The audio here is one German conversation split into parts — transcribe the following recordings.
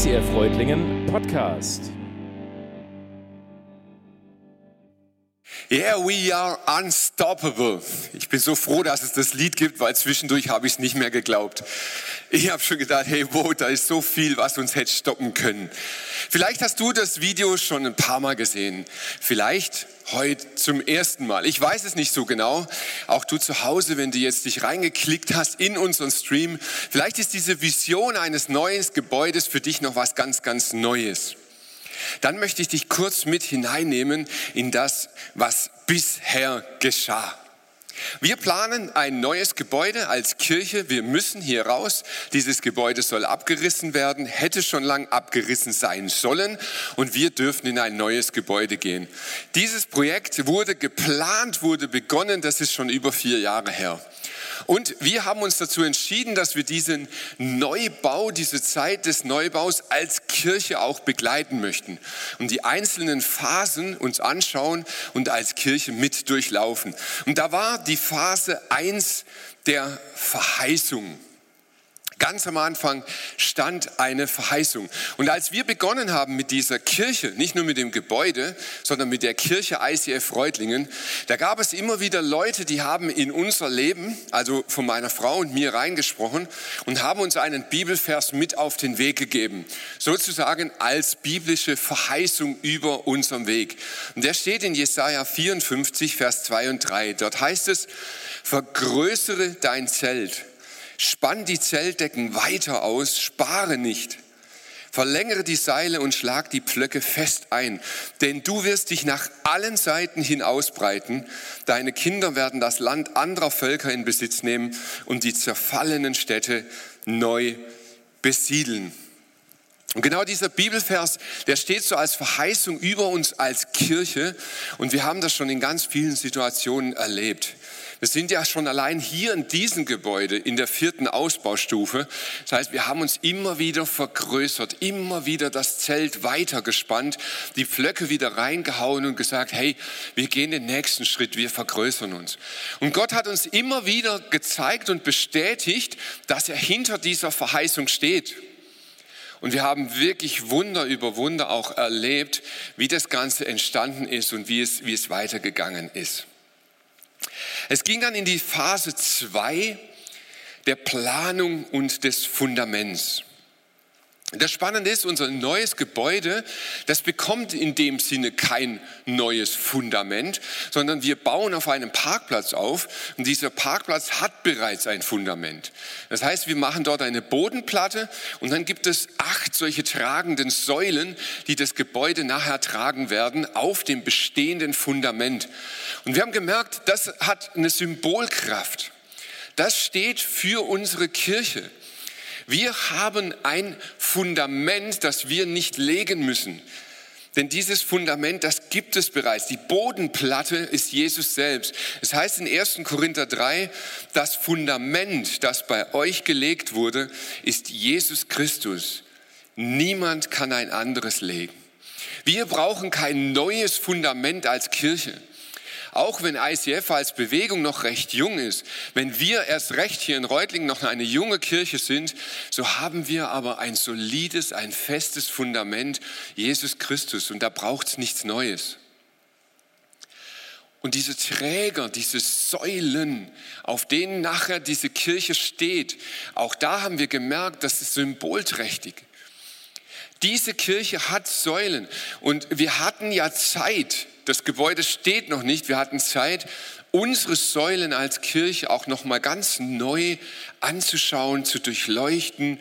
ICF Reutlingen Podcast. Yeah, we are unstoppable. Ich bin so froh, dass es das Lied gibt, weil zwischendurch habe ich es nicht mehr geglaubt. Ich habe schon gedacht, hey, wow, da ist so viel, was uns hätte stoppen können. Vielleicht hast du das Video schon ein paar Mal gesehen. Vielleicht heute zum ersten Mal. Ich weiß es nicht so genau. Auch du zu Hause, wenn du jetzt dich reingeklickt hast in unseren Stream. Vielleicht ist diese Vision eines neuen Gebäudes für dich noch was ganz, ganz Neues. Dann möchte ich dich kurz mit hineinnehmen in das, was bisher geschah. Wir planen ein neues Gebäude als Kirche. Wir müssen hier raus. Dieses Gebäude soll abgerissen werden, hätte schon lang abgerissen sein sollen und wir dürfen in ein neues Gebäude gehen. Dieses Projekt wurde geplant, wurde begonnen, das ist schon über vier Jahre her. Und wir haben uns dazu entschieden, dass wir diesen Neubau, diese Zeit des Neubaus als Kirche auch begleiten möchten und die einzelnen Phasen uns anschauen und als Kirche mit durchlaufen. Und da war die Phase eins der Verheißung. Ganz am Anfang stand eine Verheißung. Und als wir begonnen haben mit dieser Kirche, nicht nur mit dem Gebäude, sondern mit der Kirche ICF Reutlingen, da gab es immer wieder Leute, die haben in unser Leben, also von meiner Frau und mir reingesprochen und haben uns einen Bibelvers mit auf den Weg gegeben. Sozusagen als biblische Verheißung über unserem Weg. Und der steht in Jesaja 54, Vers 2 und 3. Dort heißt es, vergrößere dein Zelt Spann die Zeltdecken weiter aus, spare nicht. Verlängere die Seile und schlag die Pflöcke fest ein, denn du wirst dich nach allen Seiten hin ausbreiten. Deine Kinder werden das Land anderer Völker in Besitz nehmen und die zerfallenen Städte neu besiedeln. Und genau dieser Bibelvers, der steht so als Verheißung über uns als Kirche und wir haben das schon in ganz vielen Situationen erlebt. Wir sind ja schon allein hier in diesem Gebäude in der vierten Ausbaustufe. Das heißt, wir haben uns immer wieder vergrößert, immer wieder das Zelt weitergespannt, die Flöcke wieder reingehauen und gesagt, hey, wir gehen den nächsten Schritt, wir vergrößern uns. Und Gott hat uns immer wieder gezeigt und bestätigt, dass er hinter dieser Verheißung steht. Und wir haben wirklich Wunder über Wunder auch erlebt, wie das Ganze entstanden ist und wie es, wie es weitergegangen ist. Es ging dann in die Phase 2 der Planung und des Fundaments. Das Spannende ist, unser neues Gebäude, das bekommt in dem Sinne kein neues Fundament, sondern wir bauen auf einem Parkplatz auf und dieser Parkplatz hat bereits ein Fundament. Das heißt, wir machen dort eine Bodenplatte und dann gibt es acht solche tragenden Säulen, die das Gebäude nachher tragen werden auf dem bestehenden Fundament. Und wir haben gemerkt, das hat eine Symbolkraft. Das steht für unsere Kirche. Wir haben ein Fundament, das wir nicht legen müssen. Denn dieses Fundament, das gibt es bereits. Die Bodenplatte ist Jesus selbst. Es heißt in 1. Korinther 3, das Fundament, das bei euch gelegt wurde, ist Jesus Christus. Niemand kann ein anderes legen. Wir brauchen kein neues Fundament als Kirche. Auch wenn ICF als Bewegung noch recht jung ist, wenn wir erst recht hier in Reutlingen noch eine junge Kirche sind, so haben wir aber ein solides, ein festes Fundament, Jesus Christus. Und da braucht es nichts Neues. Und diese Träger, diese Säulen, auf denen nachher diese Kirche steht, auch da haben wir gemerkt, das ist symbolträchtig. Diese Kirche hat Säulen und wir hatten ja Zeit, das Gebäude steht noch nicht. Wir hatten Zeit, unsere Säulen als Kirche auch noch mal ganz neu anzuschauen, zu durchleuchten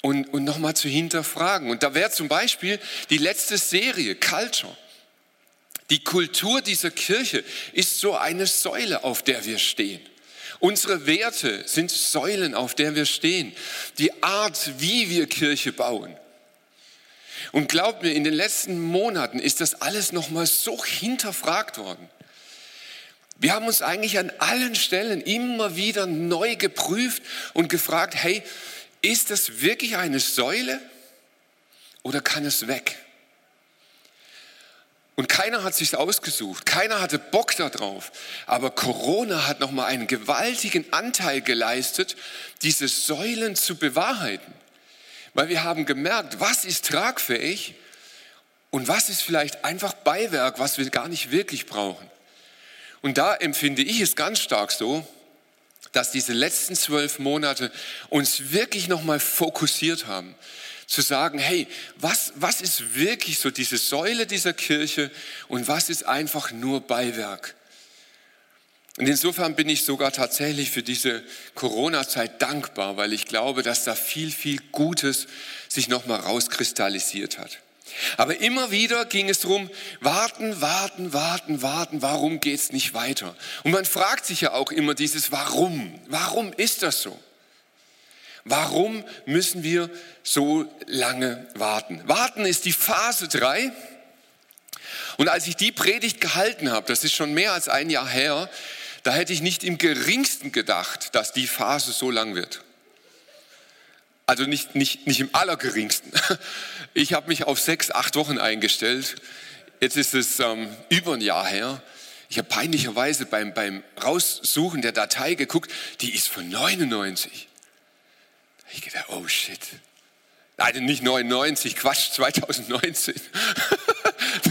und, und noch mal zu hinterfragen. Und da wäre zum Beispiel die letzte Serie Culture. Die Kultur dieser Kirche ist so eine Säule, auf der wir stehen. Unsere Werte sind Säulen, auf der wir stehen. Die Art, wie wir Kirche bauen. Und glaubt mir, in den letzten Monaten ist das alles nochmal so hinterfragt worden. Wir haben uns eigentlich an allen Stellen immer wieder neu geprüft und gefragt, hey, ist das wirklich eine Säule oder kann es weg? Und keiner hat sich ausgesucht, keiner hatte Bock darauf. Aber Corona hat nochmal einen gewaltigen Anteil geleistet, diese Säulen zu bewahrheiten. Weil wir haben gemerkt, was ist tragfähig und was ist vielleicht einfach Beiwerk, was wir gar nicht wirklich brauchen. Und da empfinde ich es ganz stark so, dass diese letzten zwölf Monate uns wirklich nochmal fokussiert haben. Zu sagen, hey, was, was ist wirklich so diese Säule dieser Kirche und was ist einfach nur Beiwerk? Und insofern bin ich sogar tatsächlich für diese Corona-Zeit dankbar, weil ich glaube, dass da viel, viel Gutes sich nochmal rauskristallisiert hat. Aber immer wieder ging es darum, warten, warten, warten, warten, warum geht es nicht weiter? Und man fragt sich ja auch immer dieses Warum. Warum ist das so? Warum müssen wir so lange warten? Warten ist die Phase 3. Und als ich die Predigt gehalten habe, das ist schon mehr als ein Jahr her, da hätte ich nicht im geringsten gedacht, dass die Phase so lang wird. Also nicht, nicht, nicht im allergeringsten. Ich habe mich auf sechs, acht Wochen eingestellt. Jetzt ist es ähm, über ein Jahr her. Ich habe peinlicherweise beim, beim Raussuchen der Datei geguckt, die ist von 99. Ich gedacht, oh shit. Nein, nicht 99, Quatsch, 2019.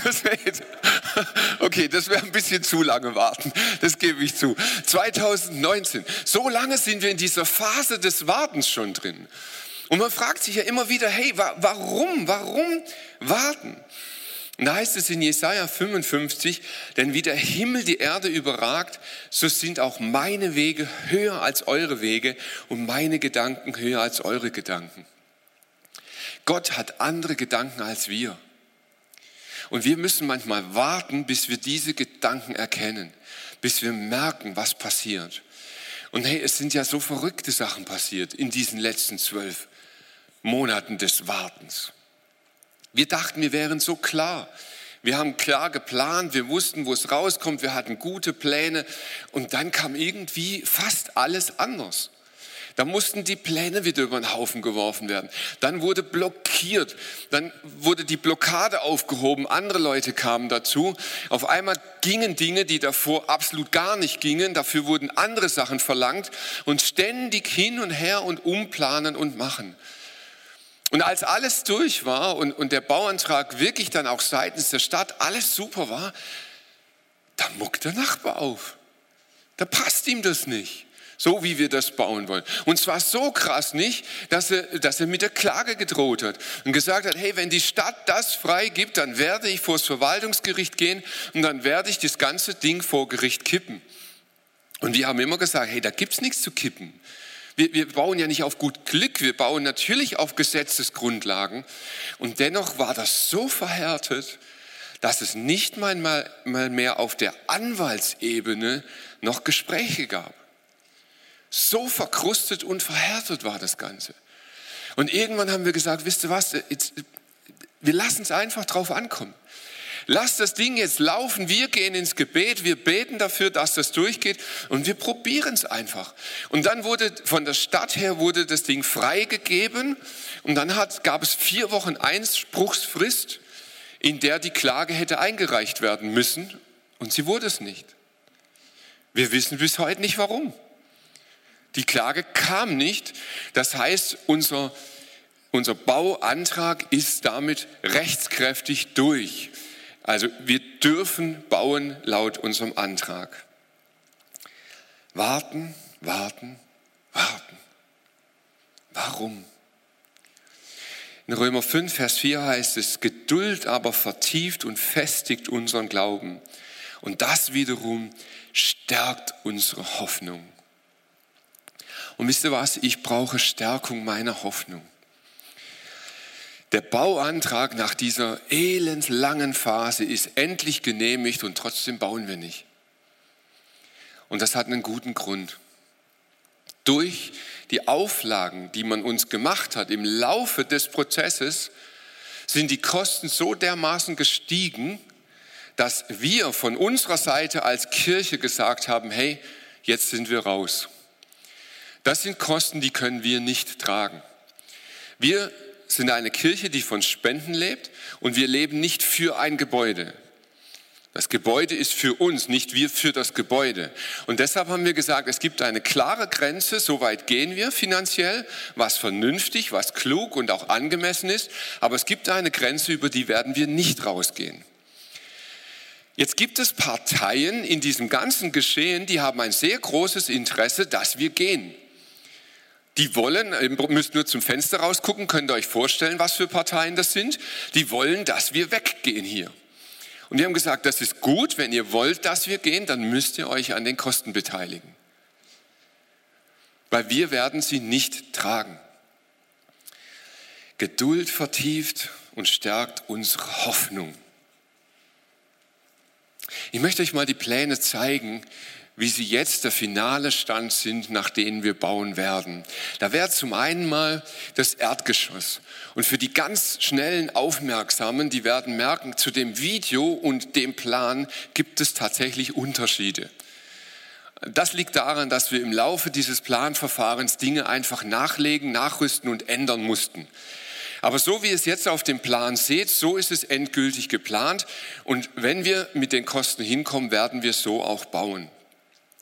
Das wäre jetzt, okay, das wäre ein bisschen zu lange warten, das gebe ich zu. 2019, so lange sind wir in dieser Phase des Wartens schon drin. Und man fragt sich ja immer wieder, hey, warum, warum warten? Und da heißt es in Jesaja 55, denn wie der Himmel die Erde überragt, so sind auch meine Wege höher als eure Wege und meine Gedanken höher als eure Gedanken. Gott hat andere Gedanken als wir. Und wir müssen manchmal warten, bis wir diese Gedanken erkennen, bis wir merken, was passiert. Und hey, es sind ja so verrückte Sachen passiert in diesen letzten zwölf Monaten des Wartens. Wir dachten, wir wären so klar. Wir haben klar geplant, wir wussten, wo es rauskommt, wir hatten gute Pläne und dann kam irgendwie fast alles anders. Da mussten die Pläne wieder über den Haufen geworfen werden. Dann wurde blockiert. Dann wurde die Blockade aufgehoben. Andere Leute kamen dazu. Auf einmal gingen Dinge, die davor absolut gar nicht gingen. Dafür wurden andere Sachen verlangt und ständig hin und her und umplanen und machen. Und als alles durch war und, und der Bauantrag wirklich dann auch seitens der Stadt alles super war, da muckt der Nachbar auf. Da passt ihm das nicht so wie wir das bauen wollen. Und zwar so krass nicht, dass er, dass er mit der Klage gedroht hat und gesagt hat, hey, wenn die Stadt das frei gibt, dann werde ich vor das Verwaltungsgericht gehen und dann werde ich das ganze Ding vor Gericht kippen. Und wir haben immer gesagt, hey, da gibt's nichts zu kippen. Wir, wir bauen ja nicht auf gut Glück, wir bauen natürlich auf Gesetzesgrundlagen. Und dennoch war das so verhärtet, dass es nicht mal mehr auf der Anwaltsebene noch Gespräche gab. So verkrustet und verhärtet war das Ganze. Und irgendwann haben wir gesagt, wisst ihr was, jetzt, wir lassen es einfach drauf ankommen. Lass das Ding jetzt laufen, wir gehen ins Gebet, wir beten dafür, dass das durchgeht und wir probieren es einfach. Und dann wurde von der Stadt her wurde das Ding freigegeben und dann hat, gab es vier Wochen Einspruchsfrist, in der die Klage hätte eingereicht werden müssen und sie wurde es nicht. Wir wissen bis heute nicht warum. Die Klage kam nicht. Das heißt, unser, unser Bauantrag ist damit rechtskräftig durch. Also wir dürfen bauen laut unserem Antrag. Warten, warten, warten. Warum? In Römer 5, Vers 4 heißt es, Geduld aber vertieft und festigt unseren Glauben. Und das wiederum stärkt unsere Hoffnung. Und wisst ihr was? Ich brauche Stärkung meiner Hoffnung. Der Bauantrag nach dieser elendlangen Phase ist endlich genehmigt und trotzdem bauen wir nicht. Und das hat einen guten Grund. Durch die Auflagen, die man uns gemacht hat im Laufe des Prozesses, sind die Kosten so dermaßen gestiegen, dass wir von unserer Seite als Kirche gesagt haben, hey, jetzt sind wir raus. Das sind Kosten, die können wir nicht tragen. Wir sind eine Kirche, die von Spenden lebt und wir leben nicht für ein Gebäude. Das Gebäude ist für uns, nicht wir für das Gebäude. Und deshalb haben wir gesagt, es gibt eine klare Grenze, so weit gehen wir finanziell, was vernünftig, was klug und auch angemessen ist. Aber es gibt eine Grenze, über die werden wir nicht rausgehen. Jetzt gibt es Parteien in diesem ganzen Geschehen, die haben ein sehr großes Interesse, dass wir gehen. Die wollen, ihr müsst nur zum Fenster rausgucken, könnt ihr euch vorstellen, was für Parteien das sind. Die wollen, dass wir weggehen hier. Und wir haben gesagt, das ist gut, wenn ihr wollt, dass wir gehen, dann müsst ihr euch an den Kosten beteiligen. Weil wir werden sie nicht tragen. Geduld vertieft und stärkt unsere Hoffnung. Ich möchte euch mal die Pläne zeigen, wie sie jetzt der finale Stand sind, nach denen wir bauen werden. Da wäre zum einen mal das Erdgeschoss. Und für die ganz schnellen Aufmerksamen, die werden merken, zu dem Video und dem Plan gibt es tatsächlich Unterschiede. Das liegt daran, dass wir im Laufe dieses Planverfahrens Dinge einfach nachlegen, nachrüsten und ändern mussten. Aber so wie es jetzt auf dem Plan seht, so ist es endgültig geplant. Und wenn wir mit den Kosten hinkommen, werden wir so auch bauen.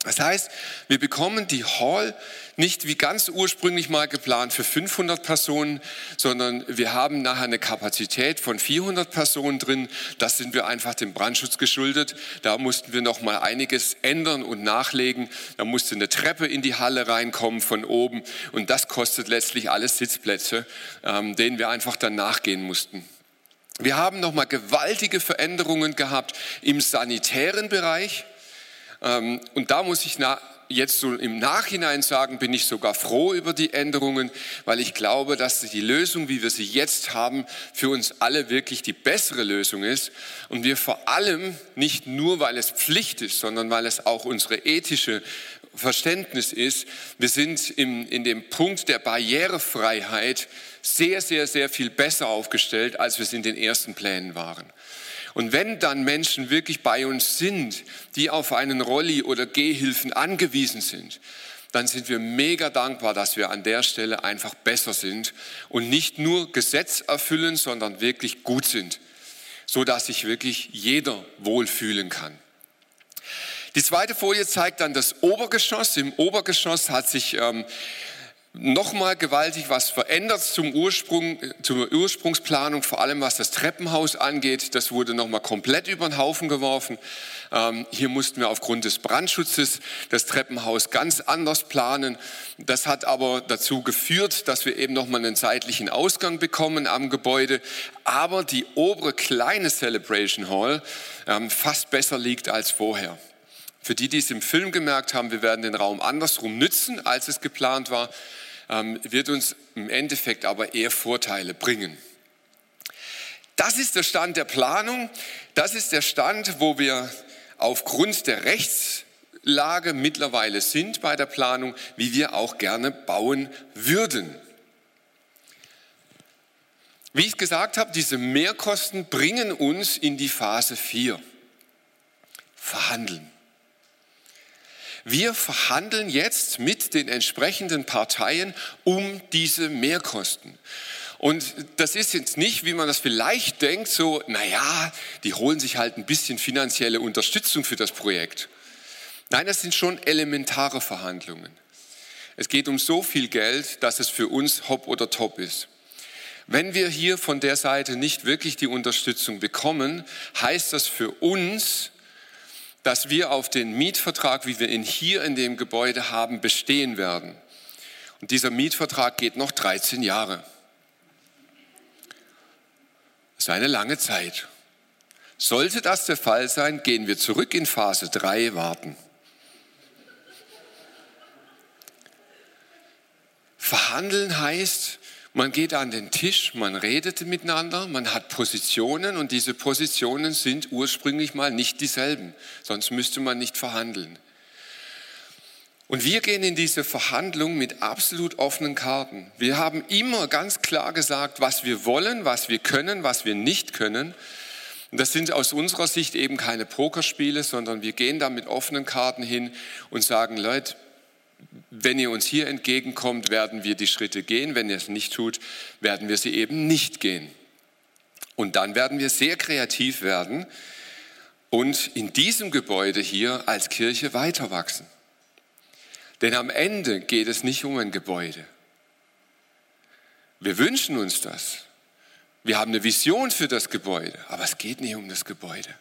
Das heißt, wir bekommen die Hall nicht wie ganz ursprünglich mal geplant für 500 Personen, sondern wir haben nachher eine Kapazität von 400 Personen drin. Das sind wir einfach dem Brandschutz geschuldet. Da mussten wir noch mal einiges ändern und nachlegen. Da musste eine Treppe in die Halle reinkommen von oben und das kostet letztlich alles Sitzplätze, ähm, denen wir einfach dann nachgehen mussten. Wir haben noch mal gewaltige Veränderungen gehabt im sanitären Bereich. Ähm, und da muss ich jetzt so im Nachhinein sagen, bin ich sogar froh über die Änderungen, weil ich glaube, dass die Lösung, wie wir sie jetzt haben, für uns alle wirklich die bessere Lösung ist. Und wir vor allem nicht nur, weil es Pflicht ist, sondern weil es auch unsere ethische Verständnis ist, wir sind im, in dem Punkt der Barrierefreiheit sehr, sehr, sehr viel besser aufgestellt, als wir es in den ersten Plänen waren. Und wenn dann Menschen wirklich bei uns sind, die auf einen Rolli oder Gehhilfen angewiesen sind, dann sind wir mega dankbar, dass wir an der Stelle einfach besser sind und nicht nur Gesetz erfüllen, sondern wirklich gut sind, so dass sich wirklich jeder wohlfühlen kann. Die zweite Folie zeigt dann das Obergeschoss. Im Obergeschoss hat sich ähm, nochmal gewaltig was verändert zum Ursprung, zur Ursprungsplanung, vor allem was das Treppenhaus angeht. Das wurde nochmal komplett über den Haufen geworfen. Ähm, hier mussten wir aufgrund des Brandschutzes das Treppenhaus ganz anders planen. Das hat aber dazu geführt, dass wir eben nochmal einen zeitlichen Ausgang bekommen am Gebäude. Aber die obere kleine Celebration Hall ähm, fast besser liegt als vorher. Für die, die es im Film gemerkt haben, wir werden den Raum andersrum nützen, als es geplant war wird uns im Endeffekt aber eher Vorteile bringen. Das ist der Stand der Planung. Das ist der Stand, wo wir aufgrund der Rechtslage mittlerweile sind bei der Planung, wie wir auch gerne bauen würden. Wie ich gesagt habe, diese Mehrkosten bringen uns in die Phase 4. Verhandeln. Wir verhandeln jetzt mit den entsprechenden Parteien um diese Mehrkosten. Und das ist jetzt nicht, wie man das vielleicht denkt, so, naja, die holen sich halt ein bisschen finanzielle Unterstützung für das Projekt. Nein, das sind schon elementare Verhandlungen. Es geht um so viel Geld, dass es für uns hopp oder top ist. Wenn wir hier von der Seite nicht wirklich die Unterstützung bekommen, heißt das für uns, dass wir auf den Mietvertrag, wie wir ihn hier in dem Gebäude haben, bestehen werden. Und dieser Mietvertrag geht noch 13 Jahre. Das ist eine lange Zeit. Sollte das der Fall sein, gehen wir zurück in Phase 3, warten. Verhandeln heißt, man geht an den Tisch, man redet miteinander, man hat Positionen und diese Positionen sind ursprünglich mal nicht dieselben, sonst müsste man nicht verhandeln. Und wir gehen in diese Verhandlung mit absolut offenen Karten. Wir haben immer ganz klar gesagt, was wir wollen, was wir können, was wir nicht können. Und das sind aus unserer Sicht eben keine Pokerspiele, sondern wir gehen da mit offenen Karten hin und sagen, Leute, wenn ihr uns hier entgegenkommt, werden wir die Schritte gehen. Wenn ihr es nicht tut, werden wir sie eben nicht gehen. Und dann werden wir sehr kreativ werden und in diesem Gebäude hier als Kirche weiter wachsen. Denn am Ende geht es nicht um ein Gebäude. Wir wünschen uns das. Wir haben eine Vision für das Gebäude, aber es geht nicht um das Gebäude.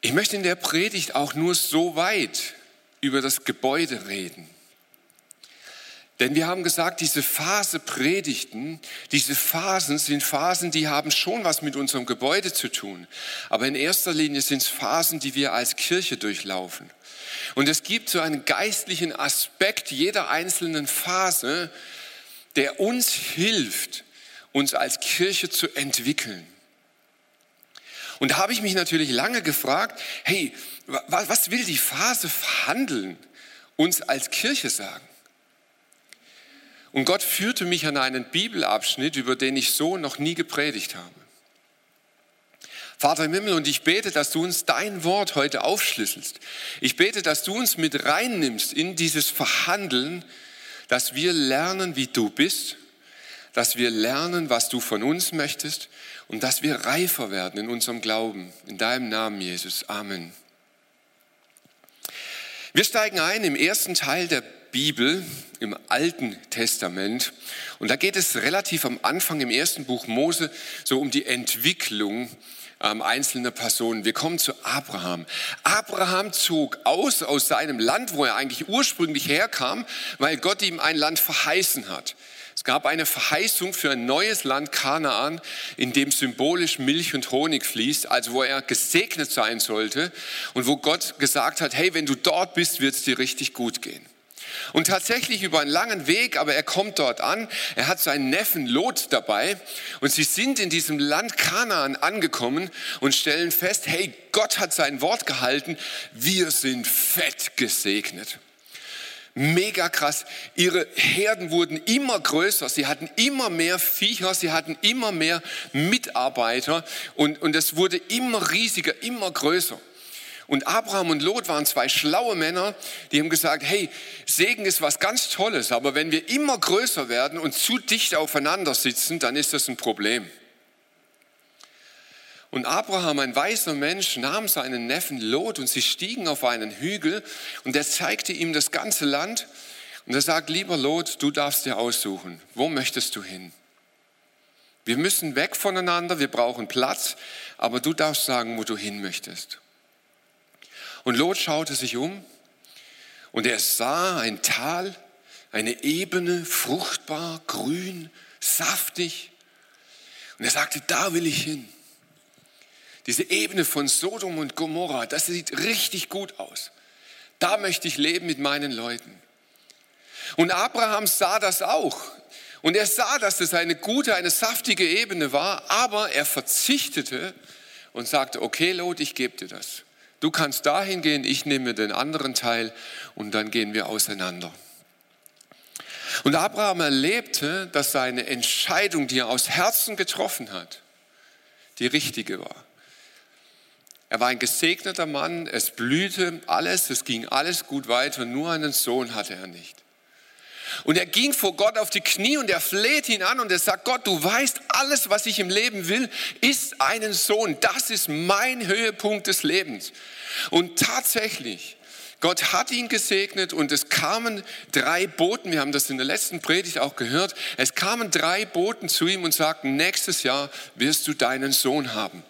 Ich möchte in der Predigt auch nur so weit über das Gebäude reden. Denn wir haben gesagt, diese Phase Predigten, diese Phasen sind Phasen, die haben schon was mit unserem Gebäude zu tun. Aber in erster Linie sind es Phasen, die wir als Kirche durchlaufen. Und es gibt so einen geistlichen Aspekt jeder einzelnen Phase, der uns hilft, uns als Kirche zu entwickeln. Und da habe ich mich natürlich lange gefragt, hey, was will die Phase Verhandeln uns als Kirche sagen? Und Gott führte mich an einen Bibelabschnitt, über den ich so noch nie gepredigt habe. Vater im Himmel, und ich bete, dass du uns dein Wort heute aufschlüsselst. Ich bete, dass du uns mit reinnimmst in dieses Verhandeln, dass wir lernen, wie du bist, dass wir lernen, was du von uns möchtest und dass wir reifer werden in unserem Glauben. In deinem Namen, Jesus. Amen. Wir steigen ein im ersten Teil der Bibel, im Alten Testament. Und da geht es relativ am Anfang im ersten Buch Mose so um die Entwicklung ähm, einzelner Personen. Wir kommen zu Abraham. Abraham zog aus aus seinem Land, wo er eigentlich ursprünglich herkam, weil Gott ihm ein Land verheißen hat. Es gab eine Verheißung für ein neues Land Kanaan, in dem symbolisch Milch und Honig fließt, also wo er gesegnet sein sollte und wo Gott gesagt hat, hey, wenn du dort bist, wird es dir richtig gut gehen. Und tatsächlich über einen langen Weg, aber er kommt dort an. Er hat seinen Neffen Lot dabei und sie sind in diesem Land Kanaan angekommen und stellen fest, hey, Gott hat sein Wort gehalten. Wir sind fett gesegnet. Mega krass. Ihre Herden wurden immer größer. Sie hatten immer mehr Viecher. Sie hatten immer mehr Mitarbeiter. Und, und es wurde immer riesiger, immer größer. Und Abraham und Lot waren zwei schlaue Männer, die haben gesagt, hey, Segen ist was ganz Tolles, aber wenn wir immer größer werden und zu dicht aufeinander sitzen, dann ist das ein Problem. Und Abraham, ein weißer Mensch, nahm seinen Neffen Lot und sie stiegen auf einen Hügel und er zeigte ihm das ganze Land und er sagt, lieber Lot, du darfst dir aussuchen, wo möchtest du hin? Wir müssen weg voneinander, wir brauchen Platz, aber du darfst sagen, wo du hin möchtest. Und Lot schaute sich um und er sah ein Tal, eine Ebene, fruchtbar, grün, saftig. Und er sagte, da will ich hin. Diese Ebene von Sodom und Gomorra, das sieht richtig gut aus. Da möchte ich leben mit meinen Leuten. Und Abraham sah das auch. Und er sah, dass es eine gute, eine saftige Ebene war, aber er verzichtete und sagte, okay, Lot, ich gebe dir das. Du kannst dahin gehen, ich nehme den anderen Teil und dann gehen wir auseinander. Und Abraham erlebte, dass seine Entscheidung, die er aus Herzen getroffen hat, die richtige war. Er war ein gesegneter Mann, es blühte alles, es ging alles gut weiter, nur einen Sohn hatte er nicht. Und er ging vor Gott auf die Knie und er fleht ihn an und er sagt, Gott, du weißt, alles, was ich im Leben will, ist einen Sohn. Das ist mein Höhepunkt des Lebens. Und tatsächlich, Gott hat ihn gesegnet und es kamen drei Boten, wir haben das in der letzten Predigt auch gehört, es kamen drei Boten zu ihm und sagten, nächstes Jahr wirst du deinen Sohn haben.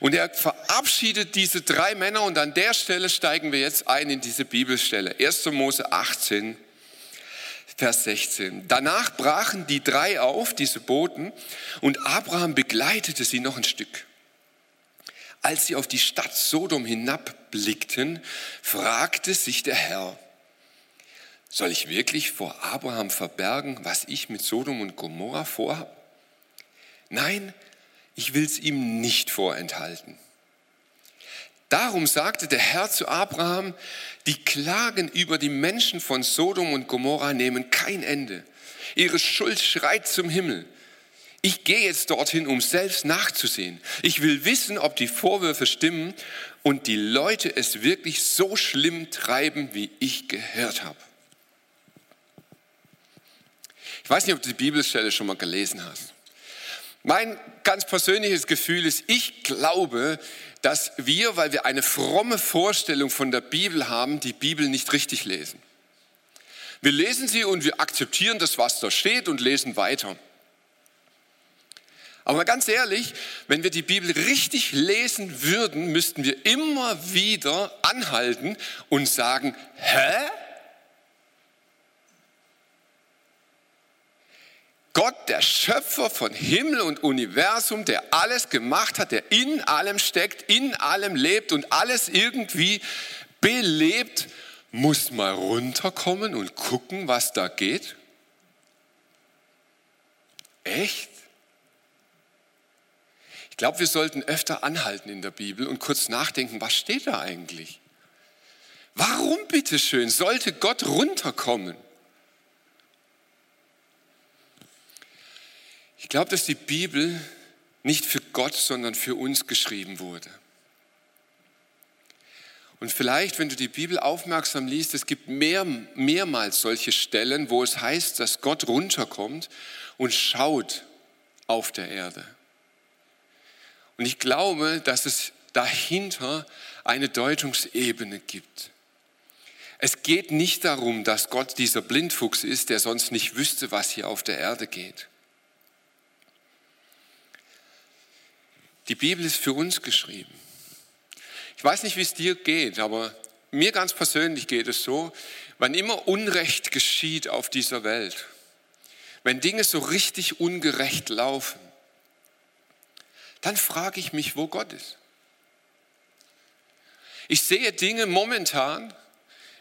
Und er verabschiedet diese drei Männer und an der Stelle steigen wir jetzt ein in diese Bibelstelle. 1. Mose 18, Vers 16. Danach brachen die drei auf, diese Boten, und Abraham begleitete sie noch ein Stück. Als sie auf die Stadt Sodom hinabblickten, fragte sich der Herr, soll ich wirklich vor Abraham verbergen, was ich mit Sodom und Gomorra vorhabe? Nein, ich will es ihm nicht vorenthalten. Darum sagte der Herr zu Abraham, die Klagen über die Menschen von Sodom und Gomorra nehmen kein Ende. Ihre Schuld schreit zum Himmel. Ich gehe jetzt dorthin, um selbst nachzusehen. Ich will wissen, ob die Vorwürfe stimmen und die Leute es wirklich so schlimm treiben, wie ich gehört habe. Ich weiß nicht, ob du die Bibelstelle schon mal gelesen hast. Mein ganz persönliches Gefühl ist, ich glaube, dass wir, weil wir eine fromme Vorstellung von der Bibel haben, die Bibel nicht richtig lesen. Wir lesen sie und wir akzeptieren das, was da steht und lesen weiter. Aber ganz ehrlich, wenn wir die Bibel richtig lesen würden, müssten wir immer wieder anhalten und sagen, hä? Gott, der Schöpfer von Himmel und Universum, der alles gemacht hat, der in allem steckt, in allem lebt und alles irgendwie belebt, muss mal runterkommen und gucken, was da geht? Echt? Ich glaube, wir sollten öfter anhalten in der Bibel und kurz nachdenken, was steht da eigentlich? Warum bitteschön sollte Gott runterkommen? Ich glaube, dass die Bibel nicht für Gott, sondern für uns geschrieben wurde. Und vielleicht, wenn du die Bibel aufmerksam liest, es gibt mehr, mehrmals solche Stellen, wo es heißt, dass Gott runterkommt und schaut auf der Erde. Und ich glaube, dass es dahinter eine Deutungsebene gibt. Es geht nicht darum, dass Gott dieser Blindfuchs ist, der sonst nicht wüsste, was hier auf der Erde geht. Die Bibel ist für uns geschrieben. Ich weiß nicht, wie es dir geht, aber mir ganz persönlich geht es so, wann immer Unrecht geschieht auf dieser Welt, wenn Dinge so richtig ungerecht laufen, dann frage ich mich, wo Gott ist. Ich sehe Dinge momentan,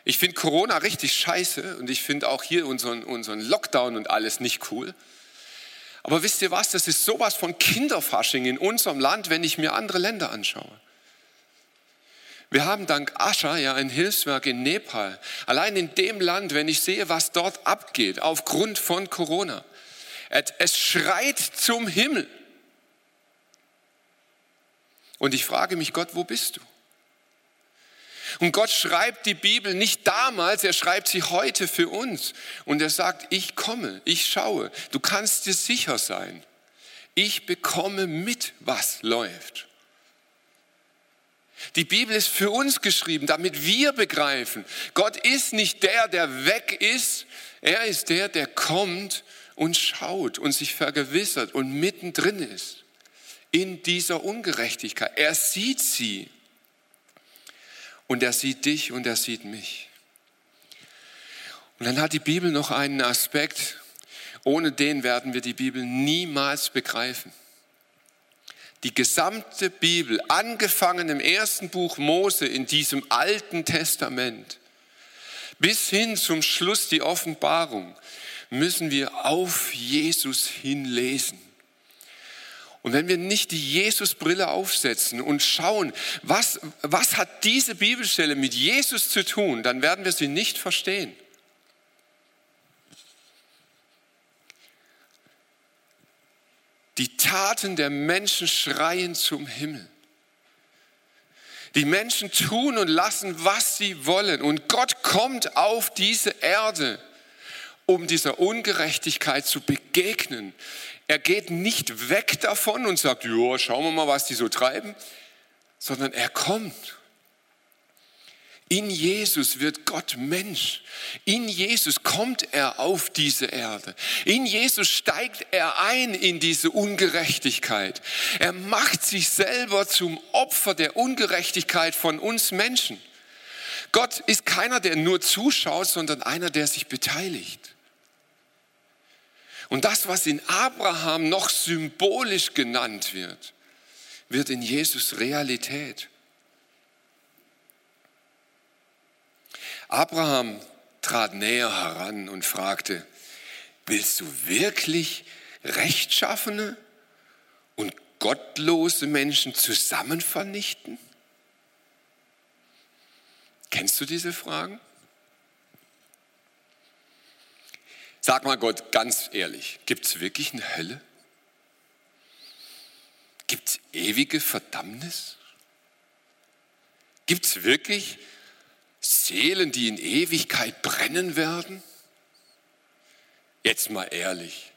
ich finde Corona richtig scheiße und ich finde auch hier unseren, unseren Lockdown und alles nicht cool. Aber wisst ihr was, das ist sowas von Kinderfasching in unserem Land, wenn ich mir andere Länder anschaue. Wir haben dank Ascha ja ein Hilfswerk in Nepal. Allein in dem Land, wenn ich sehe, was dort abgeht, aufgrund von Corona. Es schreit zum Himmel. Und ich frage mich, Gott, wo bist du? Und Gott schreibt die Bibel nicht damals, er schreibt sie heute für uns. Und er sagt, ich komme, ich schaue. Du kannst dir sicher sein. Ich bekomme mit, was läuft. Die Bibel ist für uns geschrieben, damit wir begreifen, Gott ist nicht der, der weg ist, er ist der, der kommt und schaut und sich vergewissert und mittendrin ist in dieser Ungerechtigkeit. Er sieht sie und er sieht dich und er sieht mich. Und dann hat die Bibel noch einen Aspekt, ohne den werden wir die Bibel niemals begreifen. Die gesamte Bibel, angefangen im ersten Buch Mose in diesem alten Testament, bis hin zum Schluss die Offenbarung, müssen wir auf Jesus hinlesen. Und wenn wir nicht die Jesusbrille aufsetzen und schauen, was, was hat diese Bibelstelle mit Jesus zu tun, dann werden wir sie nicht verstehen. Die Taten der Menschen schreien zum Himmel. Die Menschen tun und lassen, was sie wollen. Und Gott kommt auf diese Erde, um dieser Ungerechtigkeit zu begegnen. Er geht nicht weg davon und sagt, ja, schauen wir mal, was die so treiben, sondern er kommt. In Jesus wird Gott Mensch. In Jesus kommt er auf diese Erde. In Jesus steigt er ein in diese Ungerechtigkeit. Er macht sich selber zum Opfer der Ungerechtigkeit von uns Menschen. Gott ist keiner, der nur zuschaut, sondern einer, der sich beteiligt. Und das, was in Abraham noch symbolisch genannt wird, wird in Jesus Realität. Abraham trat näher heran und fragte, willst du wirklich rechtschaffene und gottlose Menschen zusammen vernichten? Kennst du diese Fragen? Sag mal Gott ganz ehrlich, gibt es wirklich eine Hölle? Gibt es ewige Verdammnis? Gibt es wirklich Seelen, die in Ewigkeit brennen werden? Jetzt mal ehrlich.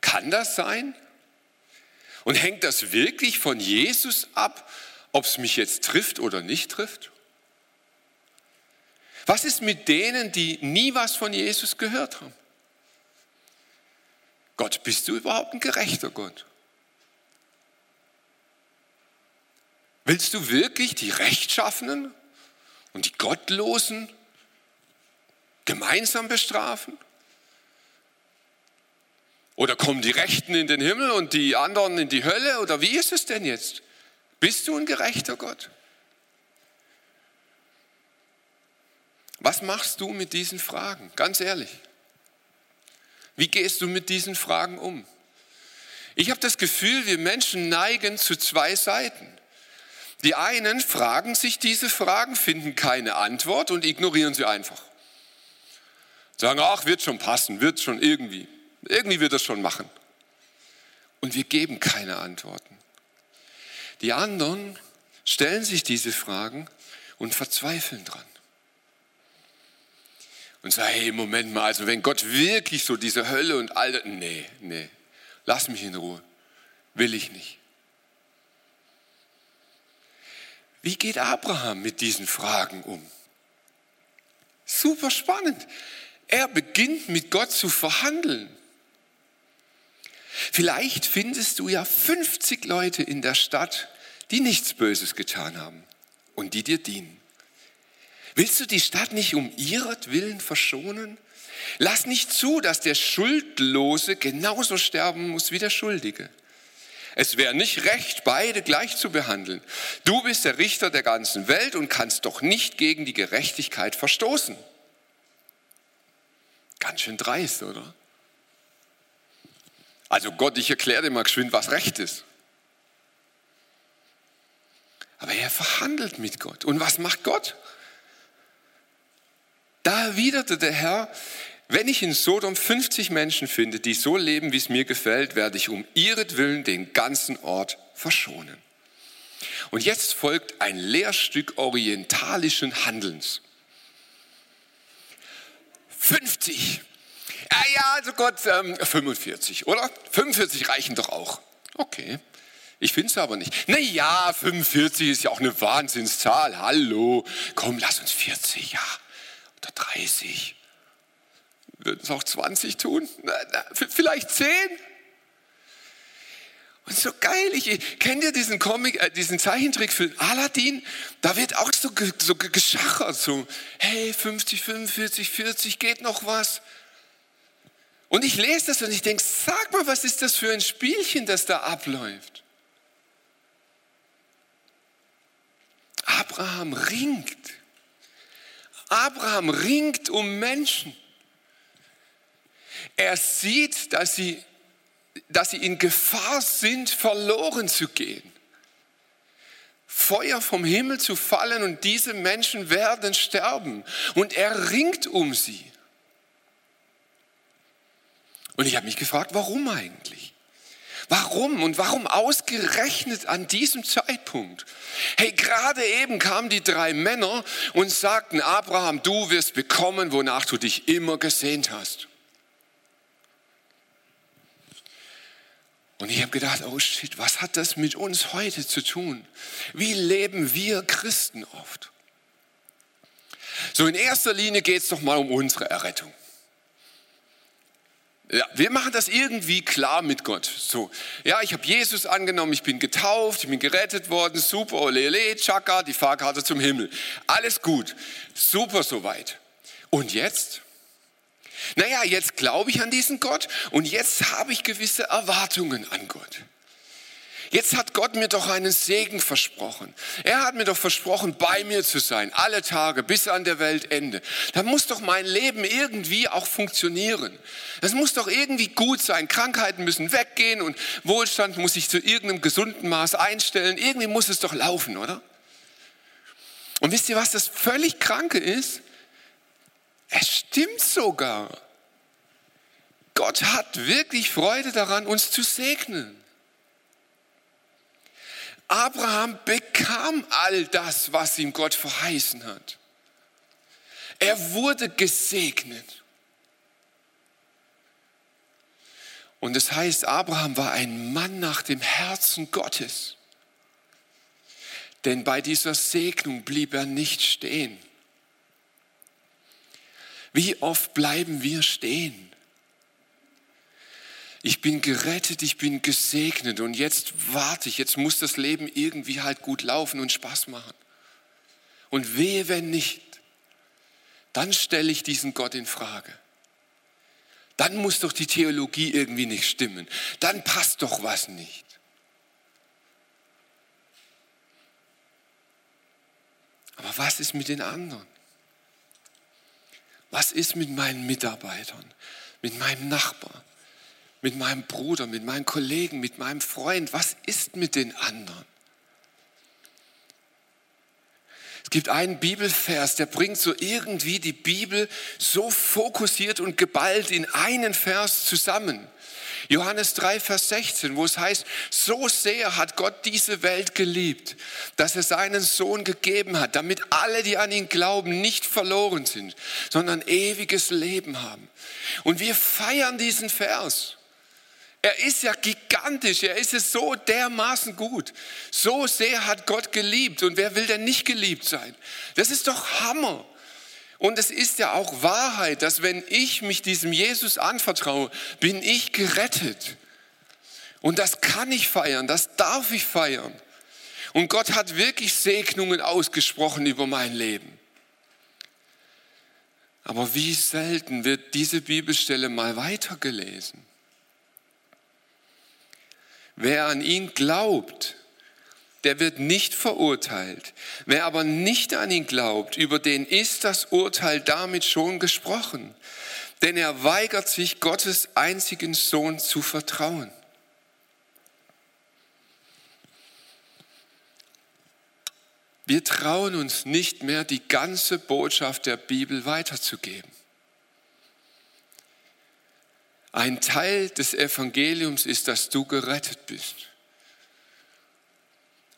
Kann das sein? Und hängt das wirklich von Jesus ab, ob es mich jetzt trifft oder nicht trifft? Was ist mit denen, die nie was von Jesus gehört haben? Gott, bist du überhaupt ein gerechter Gott? Willst du wirklich die Rechtschaffenen und die Gottlosen gemeinsam bestrafen? Oder kommen die Rechten in den Himmel und die anderen in die Hölle? Oder wie ist es denn jetzt? Bist du ein gerechter Gott? Was machst du mit diesen Fragen? Ganz ehrlich. Wie gehst du mit diesen Fragen um? Ich habe das Gefühl, wir Menschen neigen zu zwei Seiten. Die einen fragen sich diese Fragen, finden keine Antwort und ignorieren sie einfach. Sagen, ach, wird schon passen, wird schon irgendwie. Irgendwie wird es schon machen. Und wir geben keine Antworten. Die anderen stellen sich diese Fragen und verzweifeln dran. Und sagen, hey, Moment mal, also wenn Gott wirklich so diese Hölle und all das, nee, nee, lass mich in Ruhe. Will ich nicht. Wie geht Abraham mit diesen Fragen um? Super spannend. Er beginnt mit Gott zu verhandeln. Vielleicht findest du ja 50 Leute in der Stadt, die nichts Böses getan haben und die dir dienen. Willst du die Stadt nicht um ihretwillen verschonen? Lass nicht zu, dass der Schuldlose genauso sterben muss wie der Schuldige. Es wäre nicht recht, beide gleich zu behandeln. Du bist der Richter der ganzen Welt und kannst doch nicht gegen die Gerechtigkeit verstoßen. Ganz schön dreist, oder? Also Gott, ich erkläre dir mal geschwind, was recht ist. Aber er verhandelt mit Gott. Und was macht Gott? Da erwiderte der Herr, wenn ich in Sodom 50 Menschen finde, die so leben, wie es mir gefällt, werde ich um ihretwillen den ganzen Ort verschonen. Und jetzt folgt ein Lehrstück orientalischen Handelns. 50. Ah ja, also Gott, ähm, 45, oder? 45 reichen doch auch. Okay. Ich finde es aber nicht. Na ja, 45 ist ja auch eine Wahnsinnszahl. Hallo. Komm, lass uns 40, ja. Oder 30. Würden es auch 20 tun? Na, na, vielleicht 10? Und so geil, ich kennt ihr diesen Comic, äh, diesen Zeichentrickfilm Aladdin? Da wird auch so, so geschachert, so, hey, 50, 45, 40, geht noch was? Und ich lese das und ich denke, sag mal, was ist das für ein Spielchen, das da abläuft? Abraham ringt. Abraham ringt um Menschen. Er sieht, dass sie, dass sie in Gefahr sind, verloren zu gehen. Feuer vom Himmel zu fallen und diese Menschen werden sterben. Und er ringt um sie. Und ich habe mich gefragt, warum eigentlich? Warum und warum ausgerechnet an diesem Zeitpunkt? Hey, gerade eben kamen die drei Männer und sagten, Abraham, du wirst bekommen, wonach du dich immer gesehnt hast. Und ich habe gedacht, oh shit, was hat das mit uns heute zu tun? Wie leben wir Christen oft? So in erster Linie geht es doch mal um unsere Errettung. Ja, wir machen das irgendwie klar mit Gott. So, ja, ich habe Jesus angenommen, ich bin getauft, ich bin gerettet worden, super, olele, tschakka, die Fahrkarte zum Himmel. Alles gut, super soweit. Und jetzt? Naja, jetzt glaube ich an diesen Gott und jetzt habe ich gewisse Erwartungen an Gott. Jetzt hat Gott mir doch einen Segen versprochen. Er hat mir doch versprochen, bei mir zu sein, alle Tage bis an der Weltende. Da muss doch mein Leben irgendwie auch funktionieren. Das muss doch irgendwie gut sein. Krankheiten müssen weggehen und Wohlstand muss sich zu irgendeinem gesunden Maß einstellen. Irgendwie muss es doch laufen, oder? Und wisst ihr, was das völlig Kranke ist? Es stimmt sogar. Gott hat wirklich Freude daran, uns zu segnen. Abraham bekam all das, was ihm Gott verheißen hat. Er wurde gesegnet. Und es heißt, Abraham war ein Mann nach dem Herzen Gottes. Denn bei dieser Segnung blieb er nicht stehen. Wie oft bleiben wir stehen? Ich bin gerettet, ich bin gesegnet und jetzt warte ich, jetzt muss das Leben irgendwie halt gut laufen und Spaß machen. Und wehe, wenn nicht, dann stelle ich diesen Gott in Frage. Dann muss doch die Theologie irgendwie nicht stimmen. Dann passt doch was nicht. Aber was ist mit den anderen? Was ist mit meinen Mitarbeitern, mit meinem Nachbar, mit meinem Bruder, mit meinen Kollegen, mit meinem Freund? Was ist mit den anderen? Es gibt einen Bibelvers, der bringt so irgendwie die Bibel so fokussiert und geballt in einen Vers zusammen. Johannes 3, Vers 16, wo es heißt, so sehr hat Gott diese Welt geliebt, dass er seinen Sohn gegeben hat, damit alle, die an ihn glauben, nicht verloren sind, sondern ewiges Leben haben. Und wir feiern diesen Vers. Er ist ja gigantisch, er ist es so dermaßen gut. So sehr hat Gott geliebt und wer will denn nicht geliebt sein? Das ist doch Hammer. Und es ist ja auch Wahrheit, dass wenn ich mich diesem Jesus anvertraue, bin ich gerettet. Und das kann ich feiern, das darf ich feiern. Und Gott hat wirklich Segnungen ausgesprochen über mein Leben. Aber wie selten wird diese Bibelstelle mal weitergelesen. Wer an ihn glaubt, der wird nicht verurteilt. Wer aber nicht an ihn glaubt, über den ist das Urteil damit schon gesprochen. Denn er weigert sich, Gottes einzigen Sohn zu vertrauen. Wir trauen uns nicht mehr, die ganze Botschaft der Bibel weiterzugeben. Ein Teil des Evangeliums ist, dass du gerettet bist.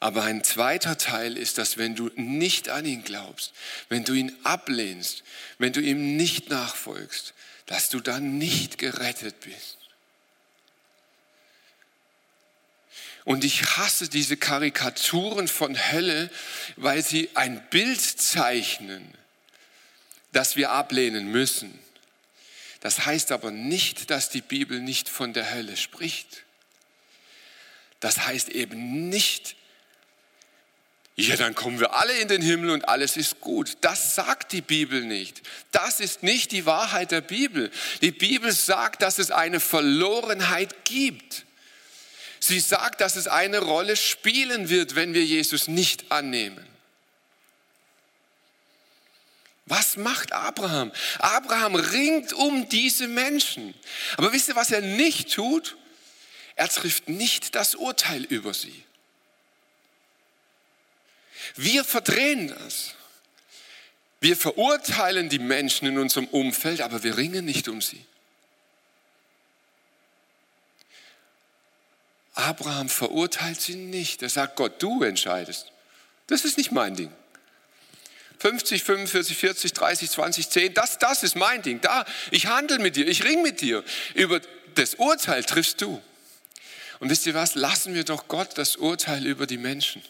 Aber ein zweiter Teil ist, dass wenn du nicht an ihn glaubst, wenn du ihn ablehnst, wenn du ihm nicht nachfolgst, dass du dann nicht gerettet bist. Und ich hasse diese Karikaturen von Hölle, weil sie ein Bild zeichnen, das wir ablehnen müssen. Das heißt aber nicht, dass die Bibel nicht von der Hölle spricht. Das heißt eben nicht, ja, dann kommen wir alle in den Himmel und alles ist gut. Das sagt die Bibel nicht. Das ist nicht die Wahrheit der Bibel. Die Bibel sagt, dass es eine Verlorenheit gibt. Sie sagt, dass es eine Rolle spielen wird, wenn wir Jesus nicht annehmen. Was macht Abraham? Abraham ringt um diese Menschen. Aber wisst ihr, was er nicht tut? Er trifft nicht das Urteil über sie. Wir verdrehen das. Wir verurteilen die Menschen in unserem Umfeld, aber wir ringen nicht um sie. Abraham verurteilt sie nicht. Er sagt Gott, du entscheidest. Das ist nicht mein Ding. 50, 45, 40, 30, 20, 10, das, das ist mein Ding. Da, ich handle mit dir, ich ring mit dir. Über das Urteil triffst du. Und wisst ihr was? Lassen wir doch Gott das Urteil über die Menschen.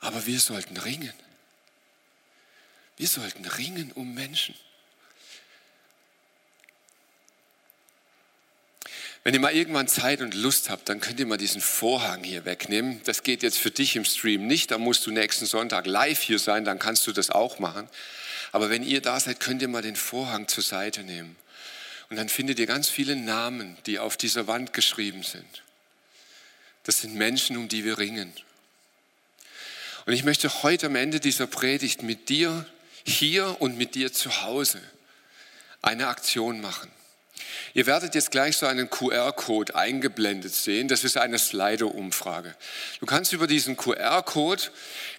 Aber wir sollten ringen. Wir sollten ringen um Menschen. Wenn ihr mal irgendwann Zeit und Lust habt, dann könnt ihr mal diesen Vorhang hier wegnehmen. Das geht jetzt für dich im Stream nicht. Da musst du nächsten Sonntag live hier sein, dann kannst du das auch machen. Aber wenn ihr da seid, könnt ihr mal den Vorhang zur Seite nehmen. Und dann findet ihr ganz viele Namen, die auf dieser Wand geschrieben sind. Das sind Menschen, um die wir ringen. Und ich möchte heute am Ende dieser Predigt mit dir hier und mit dir zu Hause eine Aktion machen. Ihr werdet jetzt gleich so einen QR-Code eingeblendet sehen. Das ist eine Slido-Umfrage. Du kannst über diesen QR-Code,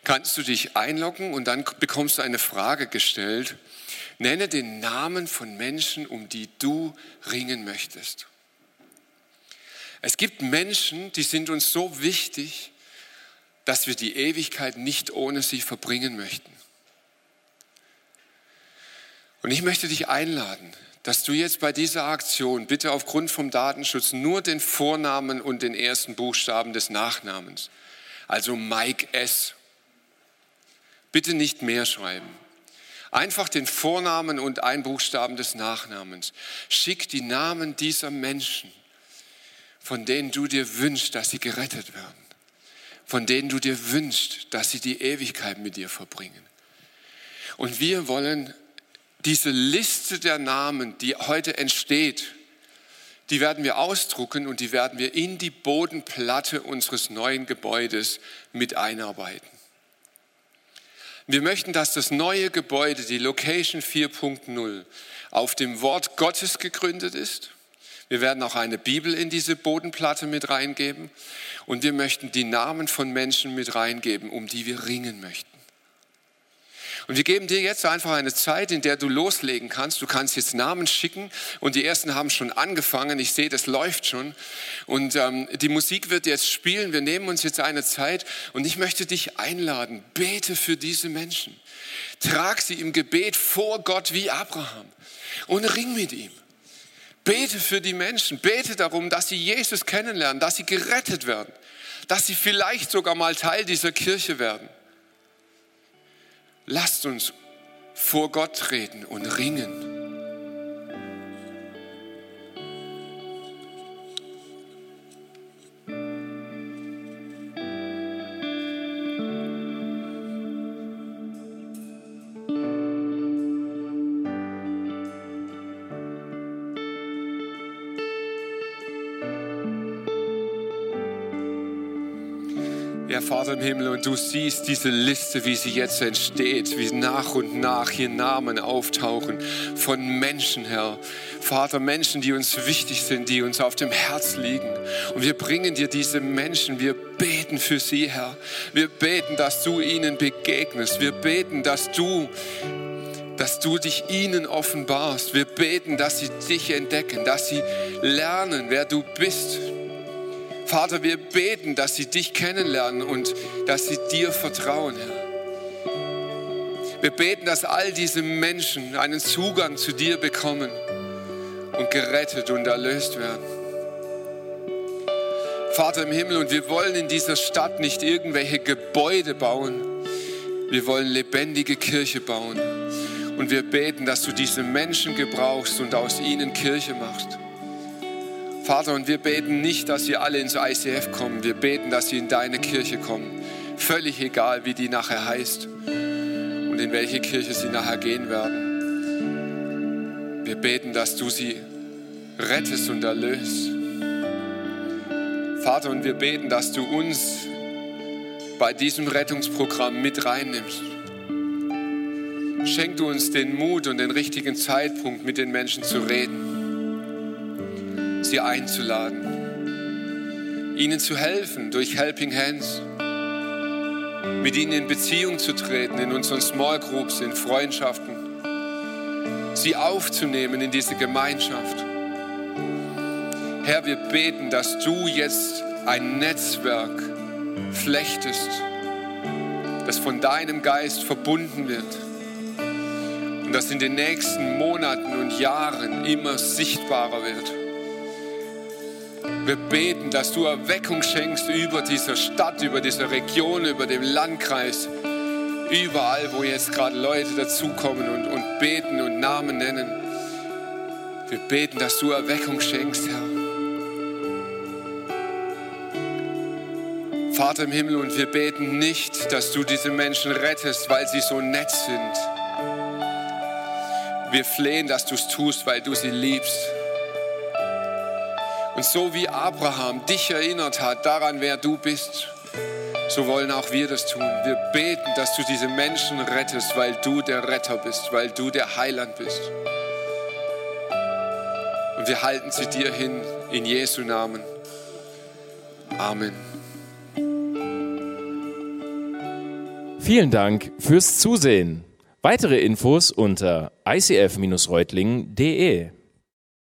kannst du dich einloggen und dann bekommst du eine Frage gestellt. Nenne den Namen von Menschen, um die du ringen möchtest. Es gibt Menschen, die sind uns so wichtig, dass wir die Ewigkeit nicht ohne sie verbringen möchten. Und ich möchte dich einladen, dass du jetzt bei dieser Aktion bitte aufgrund vom Datenschutz nur den Vornamen und den ersten Buchstaben des Nachnamens, also Mike S. Bitte nicht mehr schreiben. Einfach den Vornamen und ein Buchstaben des Nachnamens. Schick die Namen dieser Menschen, von denen du dir wünschst, dass sie gerettet werden. Von denen du dir wünschst, dass sie die Ewigkeit mit dir verbringen. Und wir wollen diese Liste der Namen, die heute entsteht, die werden wir ausdrucken und die werden wir in die Bodenplatte unseres neuen Gebäudes mit einarbeiten. Wir möchten, dass das neue Gebäude, die Location 4.0, auf dem Wort Gottes gegründet ist. Wir werden auch eine Bibel in diese Bodenplatte mit reingeben und wir möchten die Namen von Menschen mit reingeben, um die wir ringen möchten. Und wir geben dir jetzt einfach eine Zeit, in der du loslegen kannst. Du kannst jetzt Namen schicken und die ersten haben schon angefangen. Ich sehe, das läuft schon. Und ähm, die Musik wird jetzt spielen. Wir nehmen uns jetzt eine Zeit und ich möchte dich einladen. Bete für diese Menschen. Trag sie im Gebet vor Gott wie Abraham und ring mit ihm. Bete für die Menschen. Bete darum, dass sie Jesus kennenlernen, dass sie gerettet werden, dass sie vielleicht sogar mal Teil dieser Kirche werden. Lasst uns vor Gott treten und ringen. Vater im Himmel, und du siehst diese Liste, wie sie jetzt entsteht, wie nach und nach hier Namen auftauchen von Menschen, Herr. Vater, Menschen, die uns wichtig sind, die uns auf dem Herz liegen. Und wir bringen dir diese Menschen, wir beten für sie, Herr. Wir beten, dass du ihnen begegnest. Wir beten, dass du dass du dich ihnen offenbarst. Wir beten, dass sie dich entdecken, dass sie lernen, wer du bist, Vater, wir beten, dass sie dich kennenlernen und dass sie dir vertrauen, Herr. Wir beten, dass all diese Menschen einen Zugang zu dir bekommen und gerettet und erlöst werden. Vater im Himmel, und wir wollen in dieser Stadt nicht irgendwelche Gebäude bauen. Wir wollen lebendige Kirche bauen. Und wir beten, dass du diese Menschen gebrauchst und aus ihnen Kirche machst. Vater, und wir beten nicht, dass sie alle ins ICF kommen. Wir beten, dass sie in deine Kirche kommen. Völlig egal, wie die nachher heißt und in welche Kirche sie nachher gehen werden. Wir beten, dass du sie rettest und erlöst. Vater, und wir beten, dass du uns bei diesem Rettungsprogramm mit reinnimmst. Schenk du uns den Mut und den richtigen Zeitpunkt, mit den Menschen zu reden sie einzuladen, ihnen zu helfen durch Helping Hands, mit ihnen in Beziehung zu treten, in unseren Small Groups, in Freundschaften, sie aufzunehmen in diese Gemeinschaft. Herr, wir beten, dass du jetzt ein Netzwerk flechtest, das von deinem Geist verbunden wird und das in den nächsten Monaten und Jahren immer sichtbarer wird. Wir beten, dass du Erweckung schenkst über dieser Stadt, über diese Region, über den Landkreis, überall, wo jetzt gerade Leute dazukommen und, und beten und Namen nennen. Wir beten, dass du Erweckung schenkst, Herr. Vater im Himmel, und wir beten nicht, dass du diese Menschen rettest, weil sie so nett sind. Wir flehen, dass du es tust, weil du sie liebst. Und so wie Abraham dich erinnert hat daran, wer du bist, so wollen auch wir das tun. Wir beten, dass du diese Menschen rettest, weil du der Retter bist, weil du der Heiland bist. Und wir halten sie dir hin in Jesu Namen. Amen. Vielen Dank fürs Zusehen. Weitere Infos unter icf-reutlingen.de